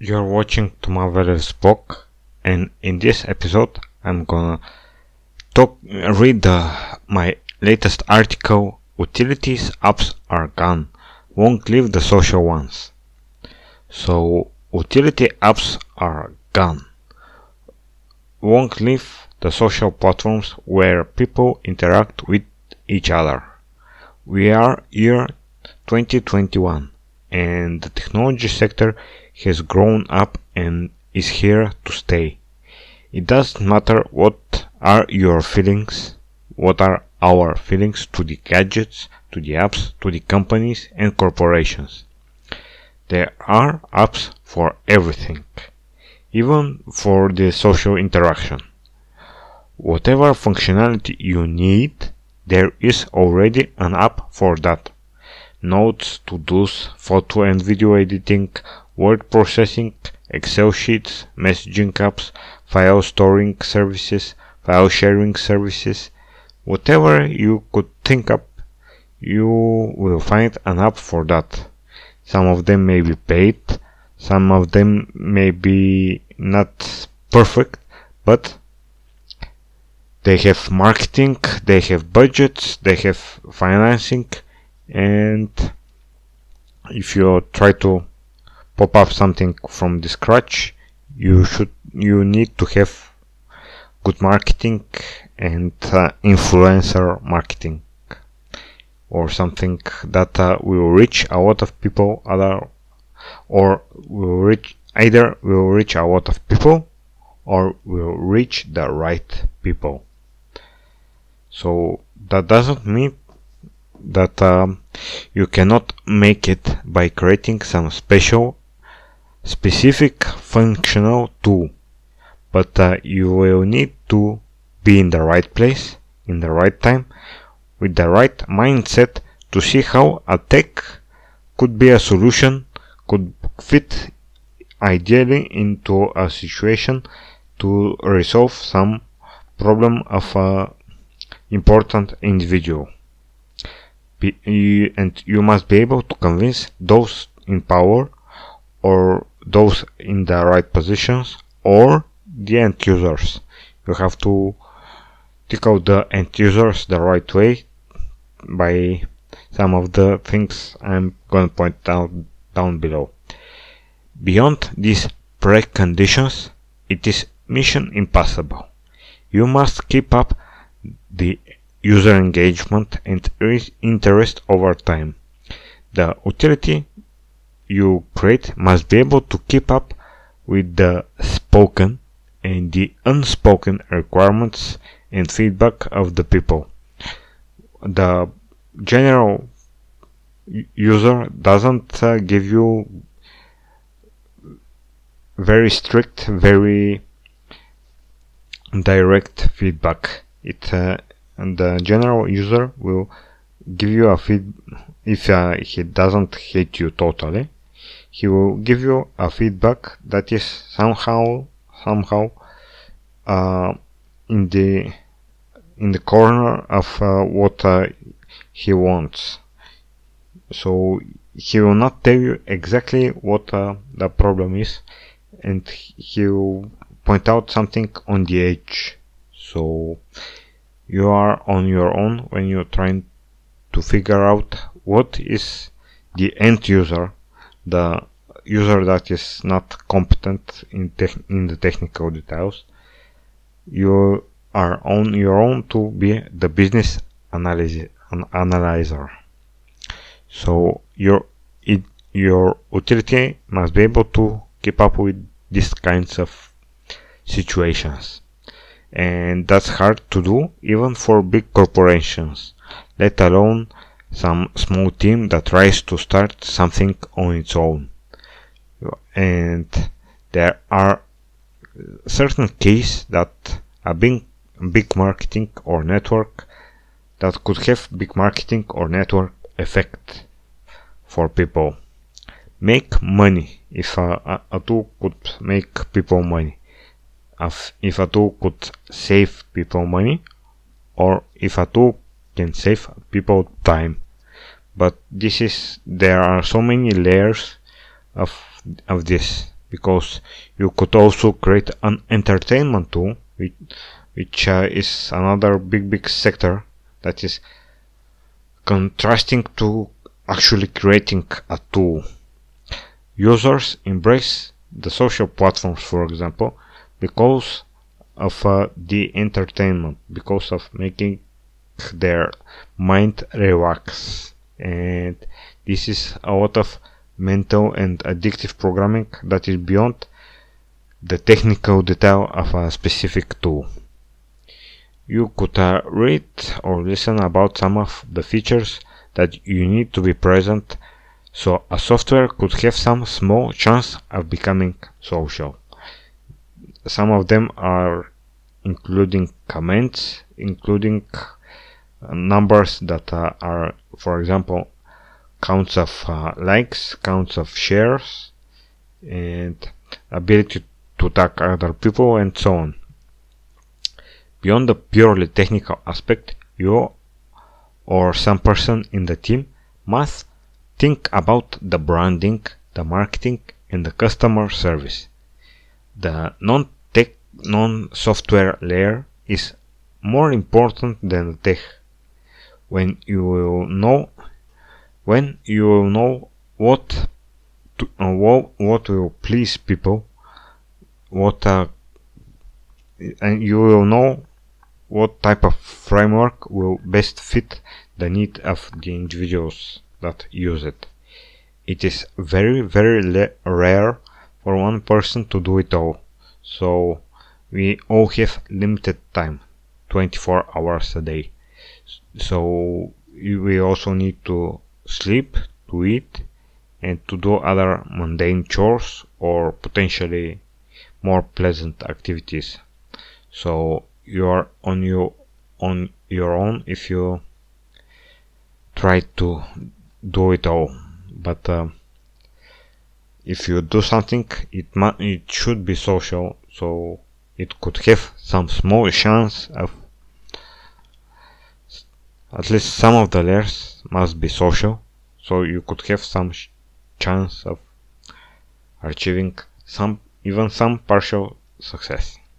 You're watching to Marvelous Book, and in this episode, I'm gonna talk, read the, my latest article. Utilities apps are gone. Won't leave the social ones. So, utility apps are gone. Won't leave the social platforms where people interact with each other. We are year 2021 and the technology sector has grown up and is here to stay. It doesn't matter what are your feelings, what are our feelings to the gadgets, to the apps, to the companies and corporations. There are apps for everything, even for the social interaction. Whatever functionality you need, there is already an app for that notes, to-dos, photo and video editing, word processing, Excel sheets, messaging apps, file storing services, file sharing services, whatever you could think up, you will find an app for that. Some of them may be paid, some of them may be not perfect, but they have marketing, they have budgets, they have financing, and if you try to pop up something from the scratch you should you need to have good marketing and uh, influencer marketing or something that uh, will reach a lot of people other or will reach either will reach a lot of people or will reach the right people. So that doesn't mean that um, you cannot make it by creating some special specific functional tool. But uh, you will need to be in the right place in the right time with the right mindset to see how a tech could be a solution could fit ideally into a situation to resolve some problem of a important individual be, and you must be able to convince those in power or those in the right positions or the end users. You have to out the end users the right way by some of the things I'm going to point out down below. Beyond these preconditions, it is mission impossible. You must keep up the user engagement and interest over time. The utility you create must be able to keep up with the spoken and the unspoken requirements and feedback of the people. The general user doesn't uh, give you very strict, very direct feedback. It uh, and the general user will give you a feed if uh, he doesn't hate you totally he will give you a feedback that is somehow somehow uh, in the in the corner of uh, what uh, he wants. So he will not tell you exactly what uh, the problem is and he will point out something on the edge. So you are on your own when you're trying to figure out what is the end user, the user that is not competent in, in the technical details. You are on your own to be the business analysis an analyzer. So your it, your utility must be able to keep up with these kinds of situations and that's hard to do even for big corporations, let alone some small team that tries to start something on its own. And there are certain cases that a big, big marketing or network that could have big marketing or network effect for people. Make money if a, a, a tool could make people money if a tool could save people money or if a tool can save people time. But this is there are so many layers of of this because you could also create an entertainment tool which, which uh, is another big big sector that is contrasting to actually creating a tool. Users embrace the social platforms for example because of uh, the entertainment because of making their mind relax and this is a lot of mental and addictive programming that is beyond the technical detail of a specific tool. You could uh, read or listen about some of the features that you need to be present so a software could have some small chance of becoming social. Some of them are including comments, including uh, numbers that uh, are, for example, counts of uh, likes, counts of shares, and ability to tag other people and so on. Beyond the purely technical aspect, you or some person in the team must think about the branding, the marketing, and the customer service. The non-tech, non-software layer is more important than the tech. When you will know when you will know what to, uh, what, what will please people what uh, and you will know what type of framework will best fit the need of the individuals that use it. It is very very rare for one person to do it all, so we all have limited time, 24 hours a day. So we also need to sleep, to eat, and to do other mundane chores or potentially more pleasant activities. So you are on your on your own if you try to do it all. But uh, if you do something, it it should be social, so it could have some small chance of at least some of the layers must be social, so you could have some chance of achieving some even some partial success.